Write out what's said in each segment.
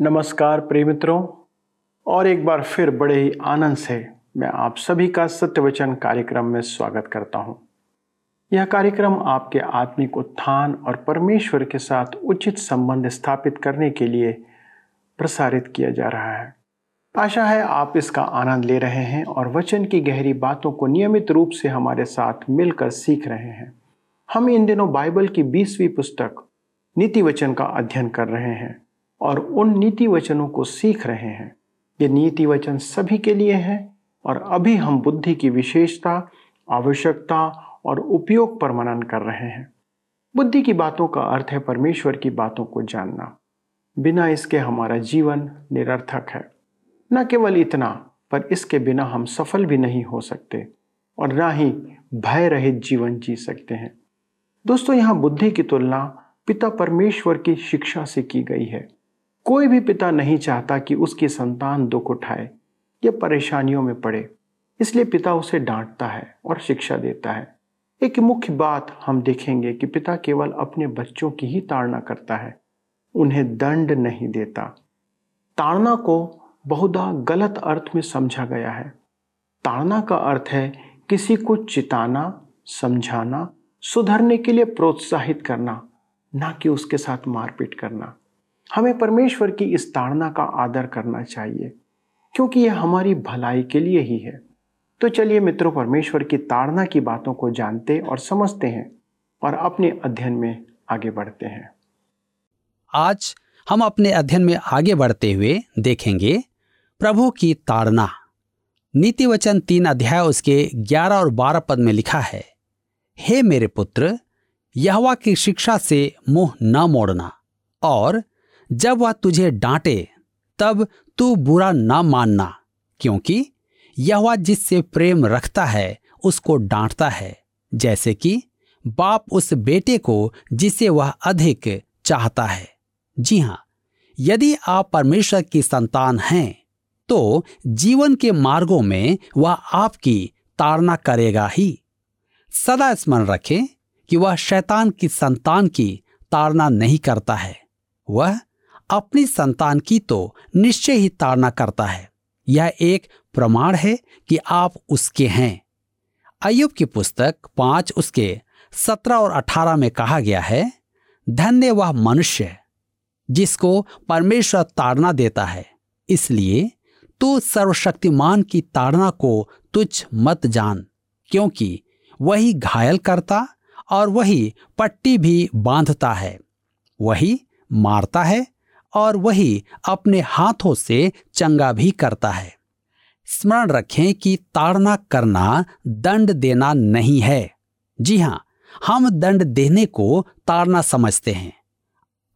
नमस्कार प्रिय मित्रों, और एक बार फिर बड़े ही आनंद से मैं आप सभी का सत्य वचन कार्यक्रम में स्वागत करता हूँ। यह कार्यक्रम आपके आत्मिक उत्थान और परमेश्वर के साथ उचित संबंध स्थापित करने के लिए प्रसारित किया जा रहा है। आशा है आप इसका आनंद ले रहे हैं और वचन की गहरी बातों को नियमित रूप से हमारे साथ मिलकर सीख रहे हैं। हम इन दिनों बाइबल की बीसवीं पुस्तक, नीति वचन का अध्ययन कर रहे हैं। और उन नीति वचनों को सीख रहे हैं। ये नीति वचन सभी के लिए हैं और अभी हम बुद्धि की विशेषता, आवश्यकता और उपयोग पर मनन कर रहे हैं। बुद्धि की बातों का अर्थ है परमेश्वर की बातों को जानना। बिना इसके हमारा जीवन निरर्थक है। न केवल इतना, पर इसके बिना हम सफल भी नहीं हो सकते और ना ही भय रहित जीवन जी सकते हैं। दोस्तों, यहाँ बुद्धि की तुलना पिता परमेश्वर की शिक्षा से की गई है। कोई भी पिता नहीं चाहता कि उसकी संतान दुख उठाए, या परेशानियों में पड़े। इसलिए पिता उसे डांटता है और शिक्षा देता है। एक मुख्य बात हम देखेंगे कि पिता केवल अपने बच्चों की ही ताड़ना करता है, उन्हें दंड नहीं देता। ताड़ना को बहुधा गलत अर्थ में समझा गया है। ताड़ना का अर्थ है किसी को चिताना, समझाना, सुधरने के लिए प्रोत्साहित करना, ना कि उसके साथ मारपीट करना। हमें परमेश्वर की इस ताड़ना का आदर करना चाहिए, क्योंकि यह हमारी भलाई के लिए ही है। तो चलिए मित्रों, परमेश्वर की ताड़ना की बातों को जानते और समझते हैं और अपने अध्ययन में आगे बढ़ते हैं। आज हम अपने अध्ययन में आगे बढ़ते हुए देखेंगे प्रभु की ताड़ना। नीति वचन तीन अध्याय उसके ग्यारह और बारह पद में लिखा है, हे मेरे पुत्र, यहवा की शिक्षा से मुँह न मोड़ना और जब वह तुझे डांटे, तब तू बुरा ना मानना, क्योंकि यह जिससे प्रेम रखता है, उसको डांटता है। जैसे कि बाप उस बेटे को, जिसे वह अधिक चाहता है। जी हाँ यदि आप परमेश्वर की संतान हैं तो जीवन के मार्गों में वह आपकी ताड़ना करेगा ही। सदा स्मरण रखें कि वह शैतान की संतान की ताड़ना नहीं करता है। वह अपनी संतान की तो निश्चय ही ताड़ना करता है। यह एक प्रमाण है कि आप उसके हैं। अयुब की पुस्तक पाँच उसके सत्रह और अठारह में कहा गया है, धन्य वह मनुष्य जिसको परमेश्वर ताड़ना देता है। इसलिए तू सर्वशक्तिमान की ताड़ना को तुझ मत जान, क्योंकि वही घायल करता और वही पट्टी भी बांधता है, वही मारता है और वही अपने हाथों से चंगा भी करता है। स्मरण रखें कि ताड़ना करना दंड देना नहीं है। जी हाँ, हम दंड देने को ताड़ना समझते हैं।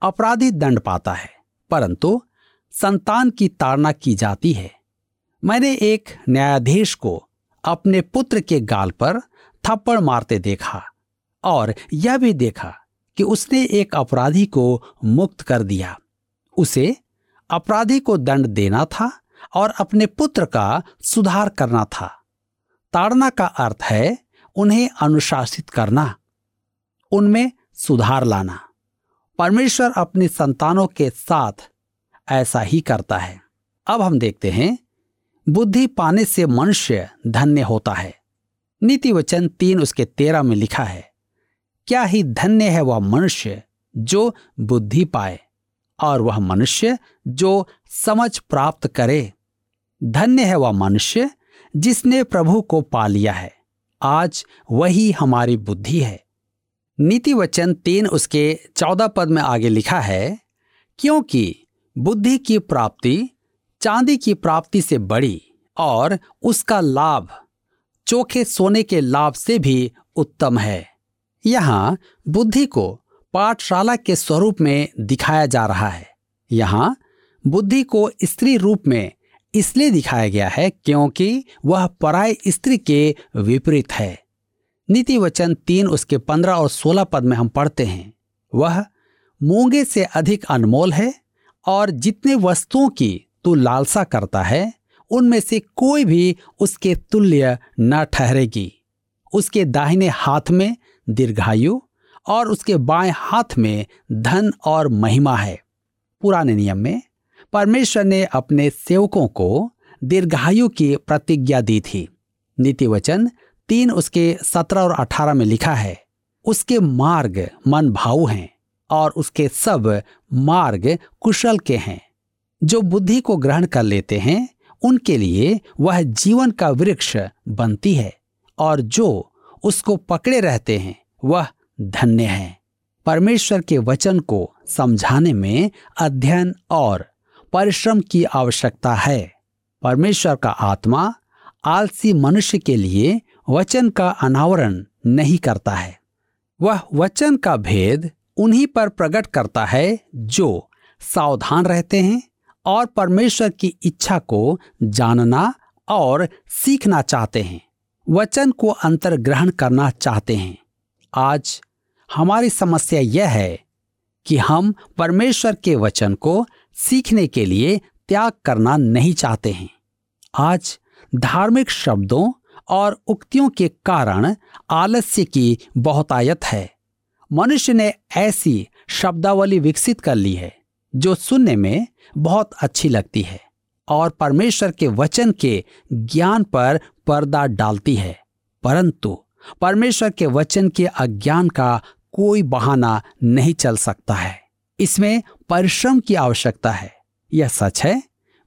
अपराधी दंड पाता है, परंतु संतान की ताड़ना की जाती है। मैंने एक न्यायाधीश को अपने पुत्र के गाल पर थप्पड़ मारते देखा और यह भी देखा कि उसने एक अपराधी को मुक्त कर दिया। उसे अपराधी को दंड देना था और अपने पुत्र का सुधार करना था। ताड़ना का अर्थ है उन्हें अनुशासित करना, उनमें सुधार लाना। परमेश्वर अपनी संतानों के साथ ऐसा ही करता है। अब हम देखते हैं, बुद्धि पाने से मनुष्य धन्य होता है। नीति वचन तीन उसके तेरह में लिखा है, क्या ही धन्य है वह मनुष्य जो बुद्धि पाए। और वह मनुष्य जो समझ प्राप्त करे। धन्य है वह मनुष्य जिसने प्रभु को पा लिया है। आज वही हमारी बुद्धि है। नीति वचन तीन उसके चौदह पद में आगे लिखा है, क्योंकि बुद्धि की प्राप्ति चांदी की प्राप्ति से बड़ी और उसका लाभ चोखे सोने के लाभ से भी उत्तम है। यहाँ बुद्धि को पाठशाला के स्वरूप में दिखाया जा रहा है। यहाँ बुद्धि को स्त्री रूप में इसलिए दिखाया गया है क्योंकि वह पराय स्त्री के विपरीत है। नीति वचन तीन, उसके पंद्रह और सोलह पद में हम पढ़ते हैं। वह मूँगे से अधिक अनमोल है और जितने वस्तुओं की तू लालसा करता है, उनमें से कोई भी उसके तुल्य न ठहरेगी। उसके दाहिने हाथ में दीर्घायु और उसके बाएँ हाथ में धन और महिमा है। पुराने नियम में, परमेश्वर ने अपने सेवकों को दीर्घायु की प्रतिज्ञा दी थी। नीति वचन तीन उसके सत्रह और अठारह में लिखा है, उसके मार्ग मन भाव हैं और उसके सब मार्ग कुशल के हैं। जो बुद्धि को ग्रहण कर लेते हैं, उनके लिए वह जीवन का वृक्ष बनती है और जो उसको पकड़े रहते हैं, वह धन्य है। परमेश्वर के वचन को समझाने में अध्ययन और परिश्रम की आवश्यकता है। परमेश्वर का आत्मा आलसी मनुष्य के लिए वचन का अनावरण नहीं करता है। वह वचन का भेद उन्हीं पर प्रकट करता है जो सावधान रहते हैं और परमेश्वर की इच्छा को जानना और सीखना चाहते हैं। वचन को अंतर्ग्रहण करना चाहते हैं। आज हमारी समस्या यह है कि हम परमेश्वर के वचन को सीखने के लिए त्याग करना नहीं चाहते हैं। आज धार्मिक शब्दों और उक्तियों के कारण आलस्य की बहुतायत है। मनुष्य ने ऐसी शब्दावली विकसित कर ली है, जो सुनने में बहुत अच्छी लगती है और परमेश्वर के वचन के ज्ञान पर पर्दा डालती है। परंतु परमेश्वर के वचन के अज्ञान का कोई बहाना नहीं चल सकता है। इसमें परिश्रम की आवश्यकता है। यह सच है,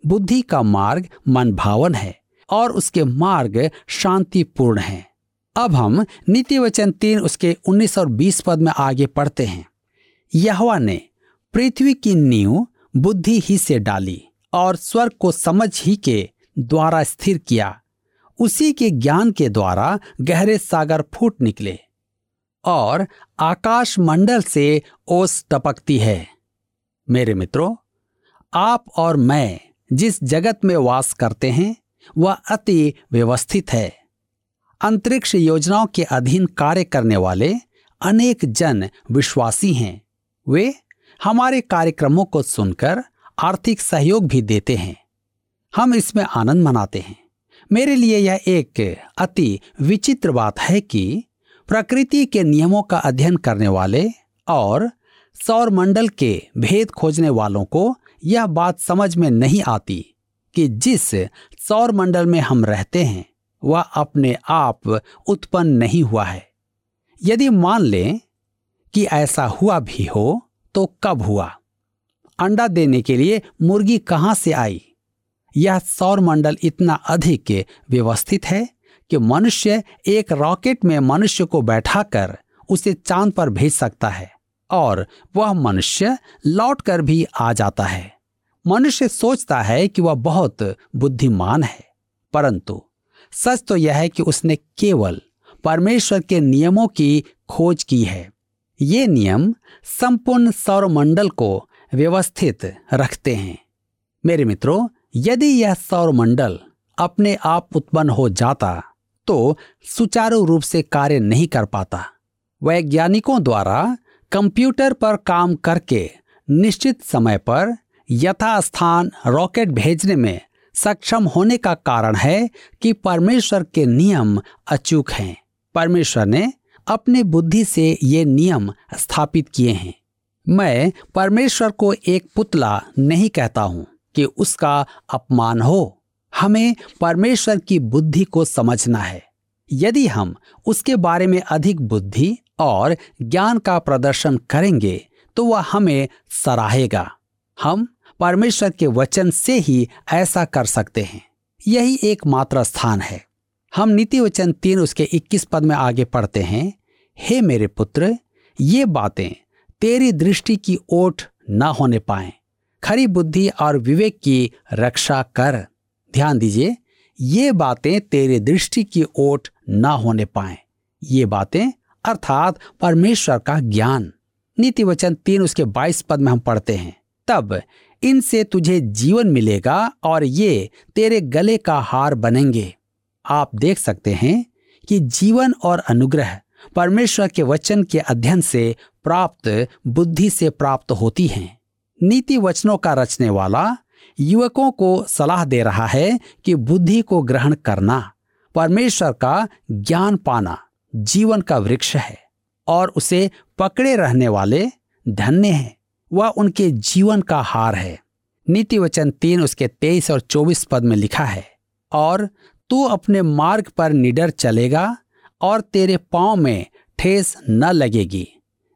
बुद्धि का मार्ग मन भावन है और उसके मार्ग शांतिपूर्ण है। अब हम नीति वचन तीन उसके 19 और 20 पद में आगे पढ़ते हैं। यहवा ने पृथ्वी की नींव बुद्धि ही से डाली और स्वर्ग को समझ ही के द्वारा स्थिर किया। उसी के ज्ञान के द्वारा गहरे सागर फूट निकले और आकाश मंडल से ओस टपकती है। मेरे मित्रों, आप और मैं जिस जगत में वास करते हैं, वह अति व्यवस्थित है। अंतरिक्ष योजनाओं के अधीन कार्य करने वाले अनेक जन विश्वासी हैं। वे हमारे कार्यक्रमों को सुनकर आर्थिक सहयोग भी देते हैं। हम इसमें आनंद मनाते हैं। मेरे लिए यह एक अति विचित्र बात है कि प्रकृति के नियमों का अध्ययन करने वाले और सौर मंडल के भेद खोजने वालों को यह बात समझ में नहीं आती कि जिस सौर मंडल में हम रहते हैं, वह अपने आप उत्पन्न नहीं हुआ है। यदि मान लें कि ऐसा हुआ भी हो तो कब हुआ? अंडा देने के लिए मुर्गी कहाँ से आई? यह सौर मंडल इतना अधिक व्यवस्थित है कि मनुष्य एक रॉकेट में मनुष्य को बैठाकर उसे चाँद पर भेज सकता है और वह मनुष्य लौटकर भी आ जाता है। मनुष्य सोचता है कि वह बहुत बुद्धिमान है, परंतु सच तो यह है कि उसने केवल परमेश्वर के नियमों की खोज की है। ये नियम संपूर्ण सौरमंडल को व्यवस्थित रखते हैं। मेरे मित्रों यदि यह सौरमंडल अपने आप उत्पन्न हो जाता तो सुचारू रूप से कार्य नहीं कर पाता। वैज्ञानिकों द्वारा कंप्यूटर पर काम करके निश्चित समय पर यथास्थान रॉकेट भेजने में सक्षम होने का कारण है कि परमेश्वर के नियम अचूक हैं। परमेश्वर ने अपने बुद्धि से ये नियम स्थापित किए हैं। मैं परमेश्वर को एक पुतला नहीं कहता हूँ। कि उसका अपमान हो। हमें परमेश्वर की बुद्धि को समझना है। यदि हम उसके बारे में अधिक बुद्धि और ज्ञान का प्रदर्शन करेंगे तो वह हमें सराहेगा। हम परमेश्वर के वचन से ही ऐसा कर सकते हैं। यही एकमात्र स्थान है। हम नीति वचन तीन उसके 21 पद में आगे पढ़ते हैं, हे मेरे पुत्र, ये बातें तेरी दृष्टि की ओट न होने पाए। खरी बुद्धि और विवेक की रक्षा कर। ध्यान दीजिए, ये बातें तेरे दृष्टि की ओट ना होने पाए। ये बातें, अर्थात परमेश्वर का ज्ञान। नीति वचन तीन उसके बाईस पद में हम पढ़ते हैं। तब, इनसे तुझे जीवन मिलेगा और ये तेरे गले का हार बनेंगे। आप देख सकते हैं कि जीवन और अनुग्रह परमेश्वर के वचन के अध्ययन से प्राप्त, बुद्धि से प्राप्त होती हैं। नीति वचनों का रचने वाला युवकों को सलाह दे रहा है कि बुद्धि को ग्रहण करना, परमेश्वर का ज्ञान पाना जीवन का वृक्ष है और उसे पकड़े रहने वाले धन्य हैं। वह उनके जीवन का हार है। नीति वचन तीन उसके तेईस और चौबीस पद में लिखा है, और तू अपने मार्ग पर निडर चलेगा और तेरे पाँव में ठेस न लगेगी।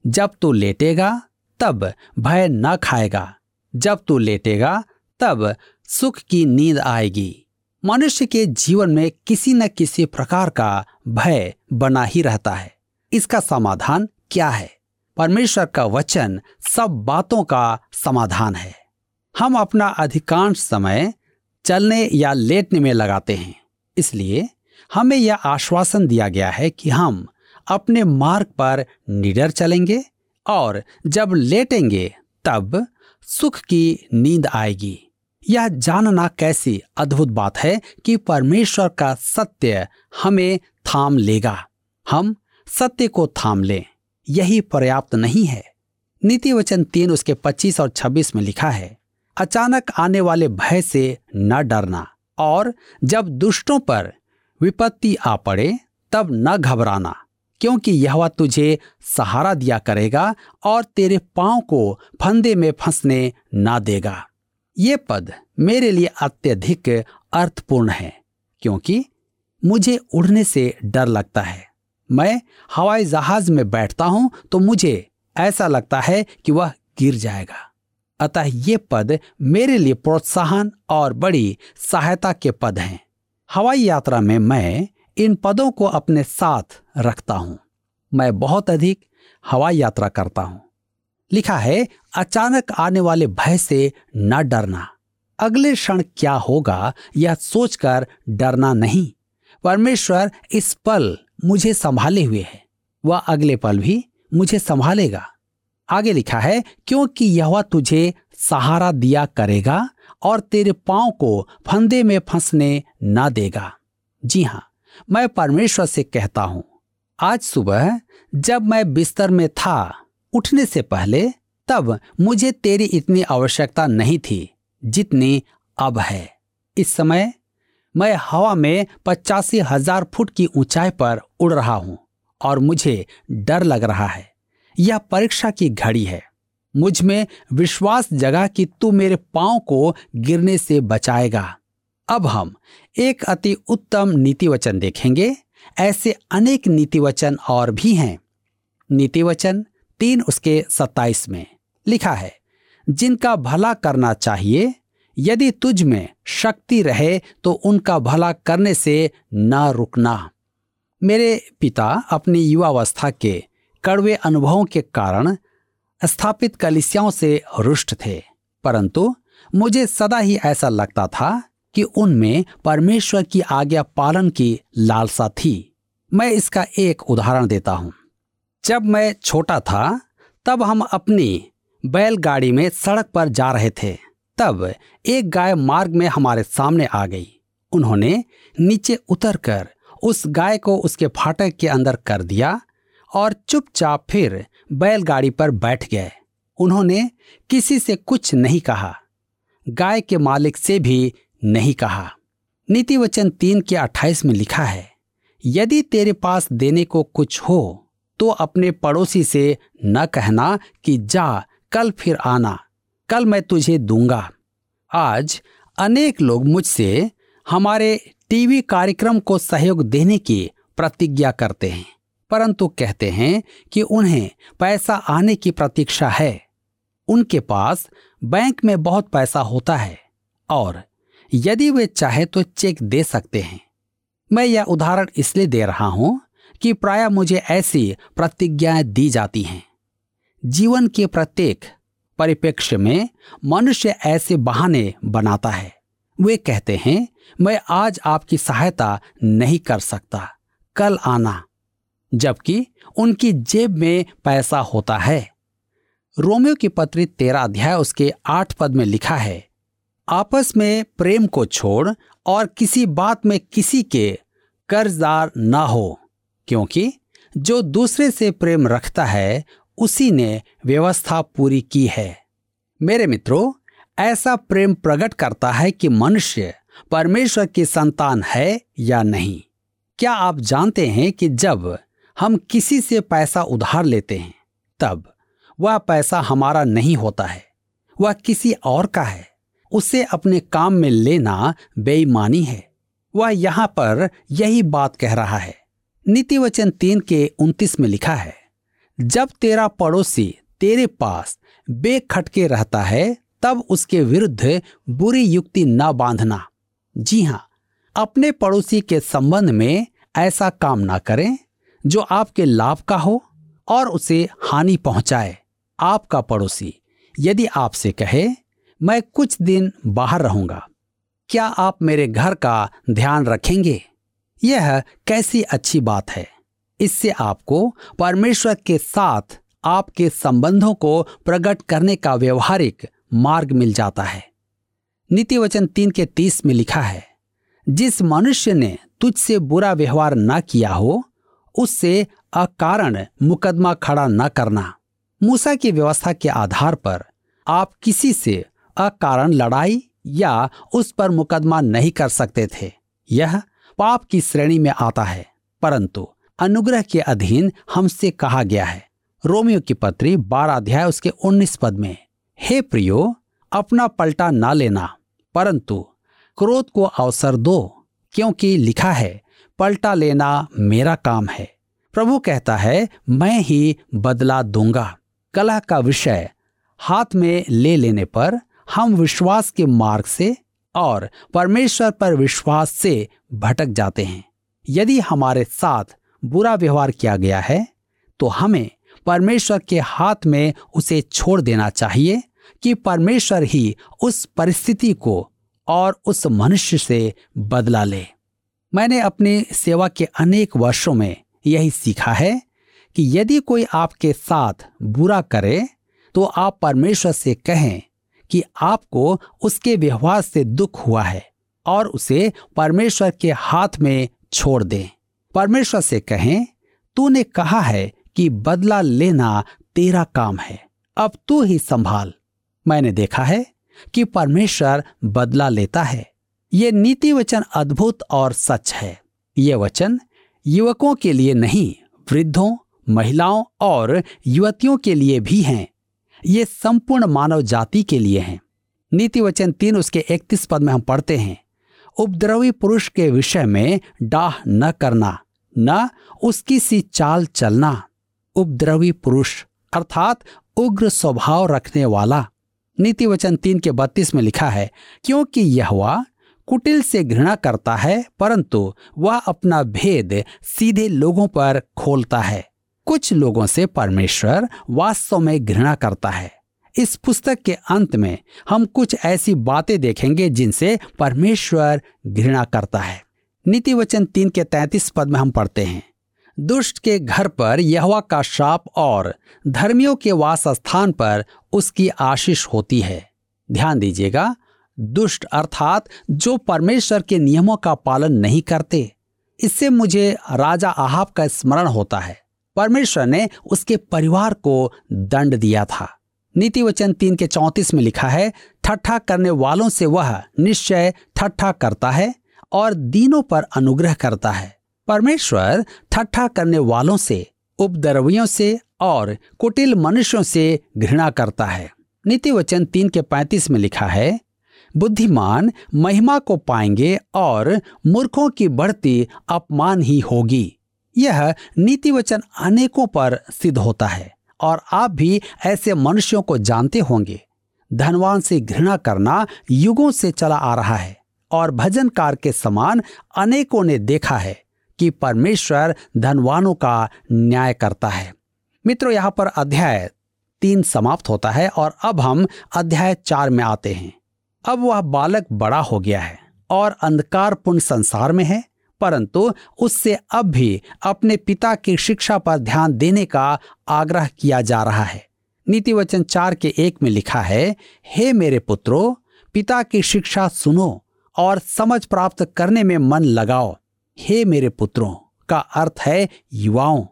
जब तू लेटेगा तब भय न खाएगा। जब तू लेटेगा, तब सुख की नींद आएगी। मनुष्य के जीवन में किसी न किसी प्रकार का भय बना ही रहता है। इसका समाधान क्या है? परमेश्वर का वचन सब बातों का समाधान है। हम अपना अधिकांश समय चलने या लेटने में लगाते हैं। इसलिए हमें यह आश्वासन दिया गया है कि हम अपने मार्ग पर निडर चलेंगे और जब लेटेंगे, तब सुख की नींद आएगी। यह जानना कैसी अद्भुत बात है कि परमेश्वर का सत्य हमें थाम लेगा। हम सत्य को थाम लें, यही पर्याप्त नहीं है। नीति वचन तीन उसके 25 और 26 में लिखा है, अचानक आने वाले भय से न डरना और जब दुष्टों पर विपत्ति आ पड़े, तब न घबराना। क्योंकि यह तुझे सहारा दिया करेगा और तेरे पाँव को फंदे में फंसने ना देगा। ये पद मेरे लिए अत्यधिक अर्थपूर्ण है, क्योंकि मुझे उड़ने से डर लगता है। मैं हवाई जहाज़ में बैठता हूँ तो मुझे ऐसा लगता है कि वह गिर जाएगा। अतः ये पद मेरे लिए प्रोत्साहन और बड़ी सहायता के पद हैं। हवाई यात्रा में मैं इन पदों को अपने साथ रखता हूँ। मैं बहुत अधिक हवाई यात्रा करता हूँ। लिखा है, अचानक आने वाले भय से न डरना। अगले क्षण क्या होगा यह सोचकर डरना नहीं। परमेश्वर इस पल मुझे संभाले हुए है। वह अगले पल भी मुझे संभालेगा। आगे लिखा है, क्योंकि यह तुझे सहारा दिया करेगा और तेरे पाँव को फंदे में फंसने ना देगा। जी हाँ। मैं परमेश्वर से कहता हूँ, आज सुबह जब मैं बिस्तर में था, उठने से पहले तब मुझे तेरी इतनी आवश्यकता नहीं थी, जितनी अब है। इस समय मैं हवा में पचासी हज़ार फुट की ऊंचाई पर उड़ रहा हूँ और मुझे डर लग रहा है। यह परीक्षा की घड़ी है। मुझमें विश्वास जगा कि तू मेरे पाँव को गिरने से बचाएगा। अब हम एक अति उत्तम नीति वचन देखेंगे। ऐसे अनेक नीति वचन और भी हैं। नीति वचन तीन उसके सत्ताईस में लिखा है, जिनका भला करना चाहिए, यदि तुझ में शक्ति रहे तो उनका भला करने से न रुकना। मेरे पिता अपनी युवावस्था के कड़वे अनुभवों के कारण स्थापित कलिसियाओं से रुष्ट थे, परंतु मुझे सदा ही ऐसा लगता था कि उनमें परमेश्वर की आज्ञा पालन की लालसा थी। मैं इसका एक उदाहरण देता हूँ। जब मैं छोटा था, तब हम अपनी बैलगाड़ी में सड़क पर जा रहे थे। तब एक गाय मार्ग में हमारे सामने आ गई। उन्होंने नीचे उतरकर उस गाय को उसके फाटक के अंदर कर दिया और चुपचाप फिर बैलगाड़ी पर बैठ गए। उन्होंने किसी से कुछ नहीं कहा। गाय के मालिक से भी नहीं कहा। नीति वचन तीन के अट्ठाईस में लिखा है, यदि तेरे पास देने को कुछ हो तो अपने पड़ोसी से न कहना कि जा, कल फिर आना, कल मैं तुझे दूँगा। आज अनेक लोग मुझसे हमारे टीवी कार्यक्रम को सहयोग देने की प्रतिज्ञा करते हैं, परंतु कहते हैं कि उन्हें पैसा आने की प्रतीक्षा है। उनके पास बैंक में बहुत पैसा होता है और यदि वे चाहे तो चेक दे सकते हैं। मैं यह उदाहरण इसलिए दे रहा हूँ कि प्राय मुझे ऐसी प्रतिज्ञाएँ दी जाती हैं। जीवन के प्रत्येक परिप्रेक्ष्य में मनुष्य ऐसे बहाने बनाता है। वे कहते हैं, मैं आज आपकी सहायता नहीं कर सकता, कल आना। जबकि उनकी जेब में पैसा होता है। रोमियो की पत्री तेरा अध्याय उसके आठ पद में लिखा है आपस में प्रेम को छोड़ और किसी बात में किसी के कर्जदार ना हो, क्योंकि जो दूसरे से प्रेम रखता है, उसी ने व्यवस्था पूरी की है। मेरे मित्रों, ऐसा प्रेम प्रकट करता है कि मनुष्य परमेश्वर की संतान है या नहीं। क्या आप जानते हैं कि जब हम किसी से पैसा उधार लेते हैं, तब वह पैसा हमारा नहीं होता है, वह किसी और का है। उसे अपने काम में लेना बेईमानी है। वह यहाँ पर यही बात कह रहा है। नीति वचन तीन के उन्तीस में लिखा है, जब तेरा पड़ोसी तेरे पास बेखटके रहता है, तब उसके विरुद्ध बुरी युक्ति न बांधना। जी हाँ, अपने पड़ोसी के संबंध में ऐसा काम ना करें, जो आपके लाभ का हो और उसे हानि पहुँचाए। आपका पड़ोसी यदि आपसे कहे मैं कुछ दिन बाहर रहूँगा। क्या आप मेरे घर का ध्यान रखेंगे? यह कैसी अच्छी बात है। इससे आपको परमेश्वर के साथ आपके संबंधों को प्रकट करने का व्यवहारिक मार्ग मिल जाता है। नीति वचन तीन के तीस में लिखा है, जिस मनुष्य ने तुझसे बुरा व्यवहार न किया हो, उससे अकारण मुकदमा खड़ा न करना। मूसा की व्यवस्था के आधार पर आप किसी से अकारण लड़ाई या उस पर मुकदमा नहीं कर सकते थे। यह पाप की श्रेणी में आता है। परंतु अनुग्रह के अधीन हमसे कहा गया है। रोमियो की पत्री बारह अध्याय उसके उन्नीस पद में, हे प्रियो, अपना पलटा ना लेना, परंतु क्रोध को अवसर दो, क्योंकि लिखा है, पलटा लेना मेरा काम है। प्रभु कहता है, मैं ही बदला दूँगा। कला का विषय हाथ में ले लेने पर हम विश्वास के मार्ग से और परमेश्वर पर विश्वास से भटक जाते हैं। यदि हमारे साथ बुरा व्यवहार किया गया है तो हमें परमेश्वर के हाथ में उसे छोड़ देना चाहिए कि परमेश्वर ही उस परिस्थिति को और उस मनुष्य से बदला ले। मैंने अपनी सेवा के अनेक वर्षों में यही सीखा है कि यदि कोई आपके साथ बुरा करे तो आप परमेश्वर से कहें कि आपको उसके व्यवहार से दुख हुआ है और उसे परमेश्वर के हाथ में छोड़ दें। परमेश्वर से कहें, तूने कहा है कि बदला लेना तेरा काम है। अब तू ही संभाल। मैंने देखा है कि परमेश्वर बदला लेता है। ये नीति वचन अद्भुत और सच है। ये वचन युवकों के लिए नहीं, वृद्धों, महिलाओं और युवतियों के लिए भी हैं। ये संपूर्ण मानव जाति के लिए हैं। नीति वचन तीन उसके इकतीस पद में हम पढ़ते हैं। उपद्रवी पुरुष के विषय में डाह न करना, न उसकी सी चाल चलना। उपद्रवी पुरुष, अर्थात उग्र स्वभाव रखने वाला। नीति वचन तीन के बत्तीस में लिखा है, क्योंकि यह कुटिल से घृणा करता है, परंतु वह अपना भेद सीधे लोगों पर खोलता है। कुछ लोगों से परमेश्वर वास्तव में घृणा करता है। इस पुस्तक के अंत में हम कुछ ऐसी बातें देखेंगे जिनसे परमेश्वर घृणा करता है। नीति वचन तीन के तैतीस पद में हम पढ़ते हैं। दुष्ट के घर पर यहवा का शाप और धर्मियों के वास स्थान पर उसकी आशीष होती है। ध्यान दीजिएगा, दुष्ट अर्थात जो परमेश्वर के नियमों का पालन नहीं करते, इससे मुझे राजा आहाब का स्मरण होता है। परमेश्वर ने उसके परिवार को दंड दिया था। नीति वचन तीन के चौतीस में लिखा है, ठट्ठा करने वालों से वह निश्चय ठट्ठा करता है और दीनों पर अनुग्रह करता है। परमेश्वर ठट्ठा करने वालों से, उपद्रवियों से और कुटिल मनुष्यों से घृणा करता है। नीति वचन तीन के पैंतीस में लिखा है, बुद्धिमान महिमा को पाएँगे और मूर्खों की बढ़ती अपमान ही होगी। यह नीति वचन अनेकों पर सिद्ध होता है, और आप भी ऐसे मनुष्यों को जानते होंगे। धनवान से घृणा करना युगों से चला आ रहा है, और भजनकार के समान अनेकों ने देखा है कि परमेश्वर धनवानों का न्याय करता है। मित्रों, यहाँ पर अध्याय तीन समाप्त होता है, और अब हम अध्याय चार में आते हैं। अब वह बालक बड़ा हो गया है, और अंधकारपूर्ण संसार में है परंतु उससे अब भी अपने पिता की शिक्षा पर ध्यान देने का आग्रह किया जा रहा है। नीति वचन चार के एक में लिखा है, हे मेरे पुत्रो, पिता की शिक्षा सुनो और समझ प्राप्त करने में मन लगाओ। हे मेरे पुत्रों का अर्थ है युवाओं,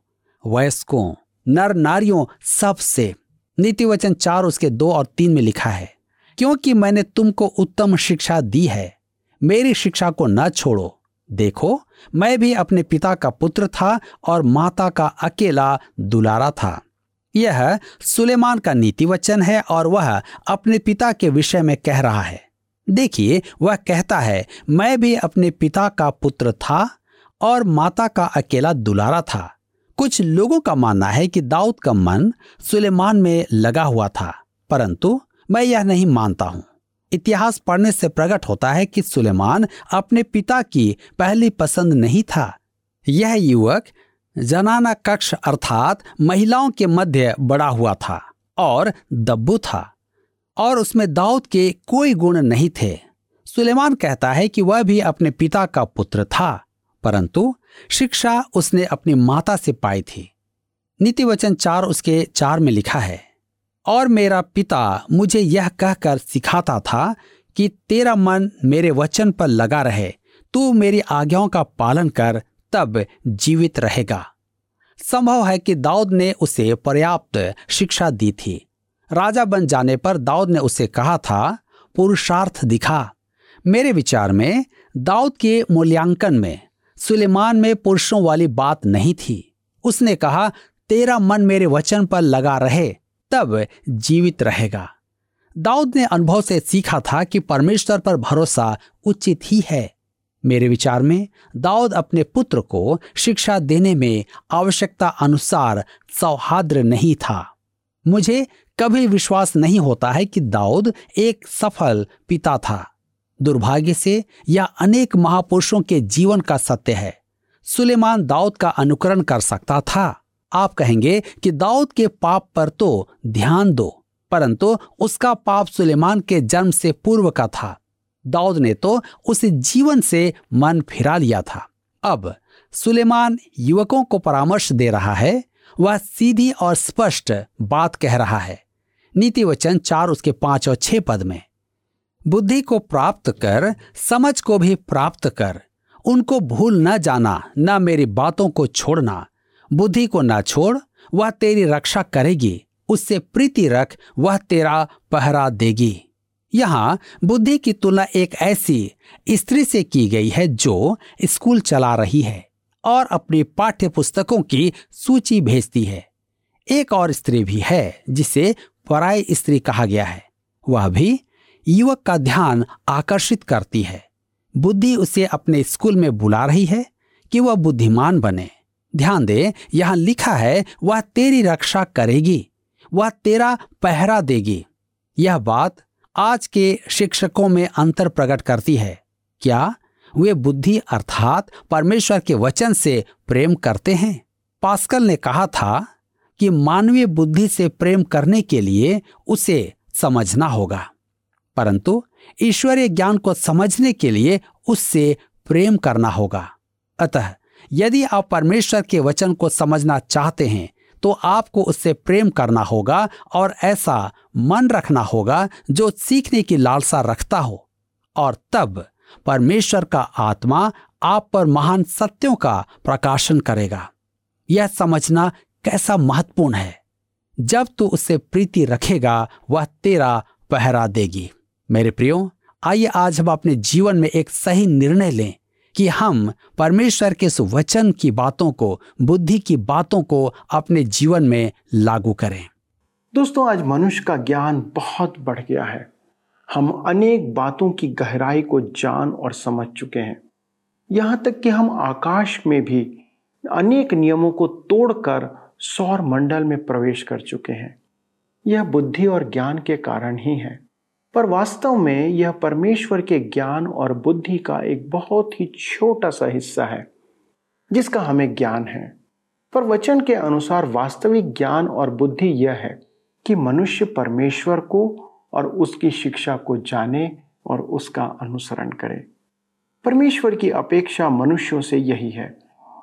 वयस्कों, नर नारियों सबसे। नीति वचन चार उसके दो और तीन में लिखा है, क्योंकि मैंने तुमको उत्तम शिक्षा दी है, मेरी शिक्षा को न छोड़ो देखो, मैं भी अपने पिता का पुत्र था और माता का अकेला दुलारा था। यह सुलेमान का नीति वचन है और वह अपने पिता के विषय में कह रहा है। देखिए, वह कहता है, मैं भी अपने पिता का पुत्र था और माता का अकेला दुलारा था। कुछ लोगों का मानना है कि दाऊद का मन सुलेमान में लगा हुआ था, परंतु मैं यह नहीं मानता हूँ। इतिहास पढ़ने से प्रकट होता है कि सुलेमान अपने पिता की पहली पसंद नहीं था। यह युवक जनाना कक्ष अर्थात महिलाओं के मध्य बड़ा हुआ था और दब्बू था और उसमें दाऊद के कोई गुण नहीं थे। सुलेमान कहता है कि वह भी अपने पिता का पुत्र था, परंतु शिक्षा उसने अपनी माता से पाई थी। नीति वचन चार उसके चार में लिखा है। और मेरा पिता मुझे यह कहकर सिखाता था कि तेरा मन मेरे वचन पर लगा रहे, तू मेरी आज्ञाओं का पालन कर, तब जीवित रहेगा। संभव है कि दाऊद ने उसे पर्याप्त शिक्षा दी थी। राजा बन जाने पर दाऊद ने उसे कहा था, पुरुषार्थ दिखा। मेरे विचार में, दाऊद के मूल्यांकन में, सुलेमान में पुरुषों वाली बात नहीं थी। उसने कहा, तेरा मन मेरे वचन पर लगा रहे तब जीवित रहेगा। दाऊद ने अनुभव से सीखा था कि परमेश्वर पर भरोसा उचित ही है। मेरे विचार में, दाऊद अपने पुत्र को शिक्षा देने में आवश्यकता अनुसार सौहार्द्र नहीं था। मुझे कभी विश्वास नहीं होता है कि दाऊद एक सफल पिता था। दुर्भाग्य से यह अनेक महापुरुषों के जीवन का सत्य है। सुलेमान दाऊद का अनुकरण कर सकता था। आप कहेंगे कि दाऊद के पाप पर तो ध्यान दो, परंतु उसका पाप सुलेमान के जन्म से पूर्व का था। दाऊद ने तो उस जीवन से मन फिरा लिया था। अब सुलेमान युवकों को परामर्श दे रहा है, वह सीधी और स्पष्ट बात कह रहा है। नीति वचन चार उसके पाँच और छह पद में। बुद्धि को प्राप्त कर, समझ को भी प्राप्त कर, उनको भूल न जाना, न मेरी बातों को छोड़ना बुद्धि को ना छोड़, वह तेरी रक्षा करेगी। उससे प्रीति रख, वह तेरा पहरा देगी। यहाँ बुद्धि की तुलना एक ऐसी स्त्री से की गई है जो स्कूल चला रही है और अपनी पाठ्य पुस्तकों की सूची भेजती है। एक और स्त्री भी है, जिसे पराय स्त्री कहा गया है। वह भी युवक का ध्यान आकर्षित करती है। बुद्धि उसे अपने स्कूल में बुला रही है कि वह बुद्धिमान बने। ध्यान दे, यहाँ लिखा है, वह तेरी रक्षा करेगी, वह तेरा पहरा देगी। यह बात आज के शिक्षकों में अंतर प्रकट करती है। क्या वे बुद्धि अर्थात परमेश्वर के वचन से प्रेम करते हैं? पास्कल ने कहा था कि मानवीय बुद्धि से प्रेम करने के लिए उसे समझना होगा, परंतु ईश्वरीय ज्ञान को समझने के लिए उससे प्रेम करना होगा। अतः यदि आप परमेश्वर के वचन को समझना चाहते हैं तो आपको उससे प्रेम करना होगा और ऐसा मन रखना होगा जो सीखने की लालसा रखता हो। और तब परमेश्वर का आत्मा आप पर महान सत्यों का प्रकाशन करेगा। यह समझना कैसा महत्वपूर्ण है। जब तू उससे प्रीति रखेगा, वह तेरा पहरा देगी। मेरे प्रियो, आइए आज हम अपने जीवन में एक सही निर्णय लें। कि हम परमेश्वर के इस वचन की बातों को, बुद्धि की बातों को अपने जीवन में लागू करें। दोस्तों, आज मनुष्य का ज्ञान बहुत बढ़ गया है। हम अनेक बातों की गहराई को जान और समझ चुके हैं। यहाँ तक कि हम आकाश में भी अनेक नियमों को तोड़कर सौर मंडल में प्रवेश कर चुके हैं। यह बुद्धि और ज्ञान के कारण ही है। पर वास्तव में यह परमेश्वर के ज्ञान और बुद्धि का एक बहुत ही छोटा सा हिस्सा है, जिसका हमें ज्ञान है। पर वचन के अनुसार वास्तविक ज्ञान और बुद्धि यह है कि मनुष्य परमेश्वर को और उसकी शिक्षा को जाने और उसका अनुसरण करे। परमेश्वर की अपेक्षा मनुष्यों से यही है।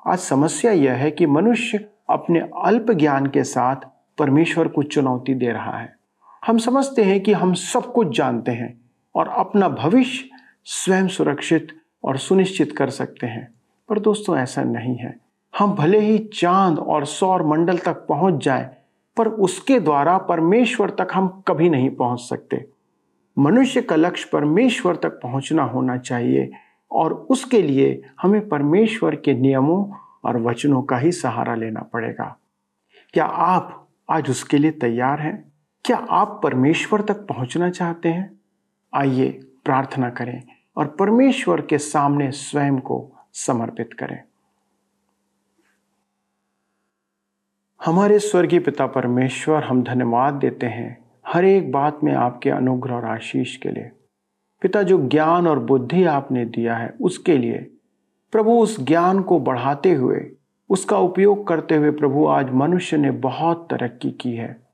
आज समस्या यह है कि मनुष्य अपने अल्प ज्ञान के साथ परमेश्वर को चुनौती दे रहा है। हम समझते हैं कि हम सब कुछ जानते हैं और अपना भविष्य स्वयं सुरक्षित और सुनिश्चित कर सकते हैं। पर दोस्तों ऐसा नहीं है। हम भले ही चाँद और सौर मंडल तक पहुँच जाएँ, पर उसके द्वारा परमेश्वर तक हम कभी नहीं पहुँच सकते। मनुष्य का लक्ष्य परमेश्वर तक पहुँचना होना चाहिए और उसके लिए हमें परमेश्वर के नियमों और वचनों का ही सहारा लेना पड़ेगा। क्या आप आज उसके लिए तैयार हैं? क्या आप परमेश्वर तक पहुँचना चाहते हैं? आइए प्रार्थना करें और परमेश्वर के सामने स्वयं को समर्पित करें। हमारे स्वर्गीय पिता परमेश्वर, हम धन्यवाद देते हैं हर एक बात में आपके अनुग्रह और आशीष के लिए। पिता, जो ज्ञान और बुद्धि आपने दिया है, उसके लिए प्रभु, उस ज्ञान को बढ़ाते हुए, उसका उपयोग करते हुए प्रभु, आज मनुष्य ने बहुत तरक्की की है।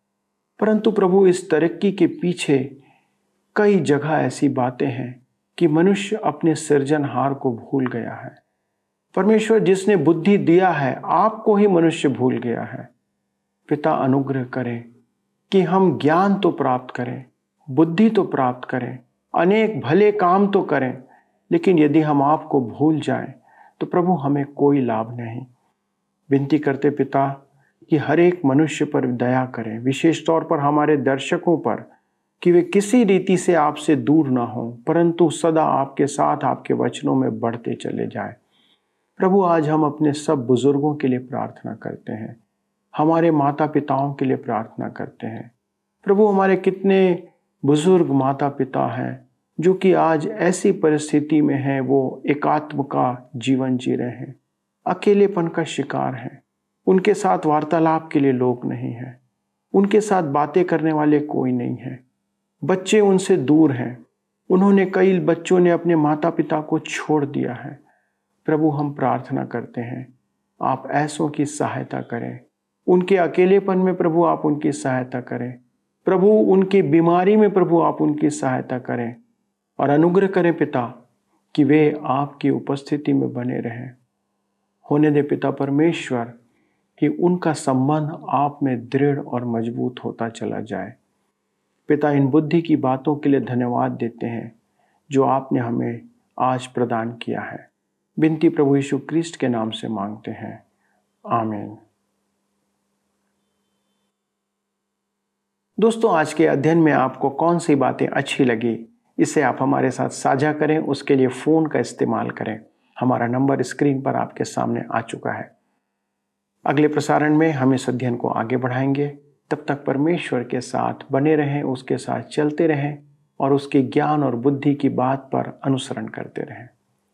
परंतु प्रभु, इस तरक्की के पीछे कई जगह ऐसी बातें हैं कि मनुष्य अपने सृजनहार को भूल गया है। परमेश्वर, जिसने बुद्धि दिया है, आपको ही मनुष्य भूल गया है। पिता, अनुग्रह करें कि हम ज्ञान तो प्राप्त करें, बुद्धि तो प्राप्त करें, अनेक भले काम तो करें, लेकिन यदि हम आपको भूल जाएँ तो प्रभु, हमें कोई लाभ नहीं। विनती करते पिता कि हर एक मनुष्य पर दया करें। विशेष तौर पर हमारे दर्शकों पर कि वे किसी रीति से आपसे दूर ना हो, परंतु सदा आपके साथ आपके वचनों में बढ़ते चले जाए। प्रभु, आज हम अपने सब बुज़ुर्गों के लिए प्रार्थना करते हैं। हमारे माता पिताओं के लिए प्रार्थना करते हैं। प्रभु, हमारे कितने बुज़ुर्ग माता पिता हैं, जो कि आज ऐसी परिस्थिति में हैं, वो एकात्म का जीवन जी रहे हैं। अकेलेपन का शिकार हैं। उनके साथ वार्तालाप के लिए लोग नहीं हैं। उनके साथ बातें करने वाले कोई नहीं है। बच्चे उनसे दूर हैं। उन्होंने कई बच्चों ने अपने माता पिता को छोड़ दिया है। प्रभु, हम प्रार्थना करते हैं, आप ऐसों की सहायता करें। उनके अकेलेपन में प्रभु, आप उनकी सहायता करें। प्रभु, उनकी बीमारी में प्रभु, आप उनकी सहायता करें। और अनुग्रह करें पिता, कि वे आपकी उपस्थिति में बने रहें। होने दे पिता परमेश्वर कि उनका संबंध आप में दृढ़ और मज़बूत होता चला जाए। पिता इन बुद्धि की बातों के लिए धन्यवाद देते हैं, जो आपने हमें आज प्रदान किया है। बिनती प्रभु यीशु क्रिस्ट के नाम से मांगते हैं। आमीन। दोस्तों, आज के अध्ययन में आपको कौन सी बातें अच्छी लगी, इसे आप हमारे साथ साझा करें, उसके लिए फ़ोन का इस्तेमाल करें। हमारा नंबर स्क्रीन पर आपके सामने आ चुका है। अगले प्रसारण में हम इस अध्ययन को आगे बढ़ाएँगे। तब तक परमेश्वर के साथ बने रहें, उसके साथ चलते रहें और उसके ज्ञान और बुद्धि की बात पर अनुसरण करते रहें।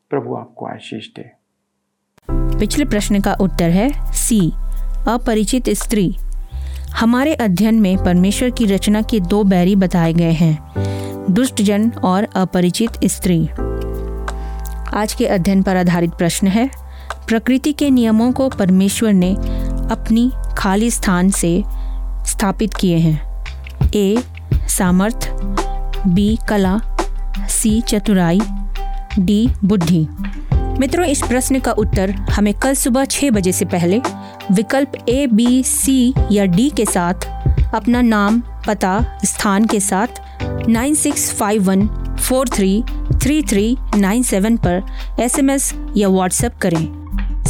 प्रभु आपको आशीष दे। पिछले प्रश्न का उत्तर है सी, अपरिचित स्त्री। हमारे अध्ययन में परमेश्वर की रचना के दो बैरी बताए गए हैं, दुष्ट जन और अपरिचित स्त्री। आज के अध्ययन पर आधारित प्रश्न है प्रकृति के नियमों को परमेश्वर ने अपनी खाली स्थान से स्थापित किए हैं। ए, सामर्थ, बी, कला, सी, चतुराई, डी, बुद्धि। मित्रों, इस प्रश्न का उत्तर हमें कल सुबह छः बजे से पहले विकल्प ए, बी, सी या डी के साथ, अपना नाम, पता, स्थान के साथ nine six five one four three three three nine seven पर एसएमएस या व्हाट्सएप करें।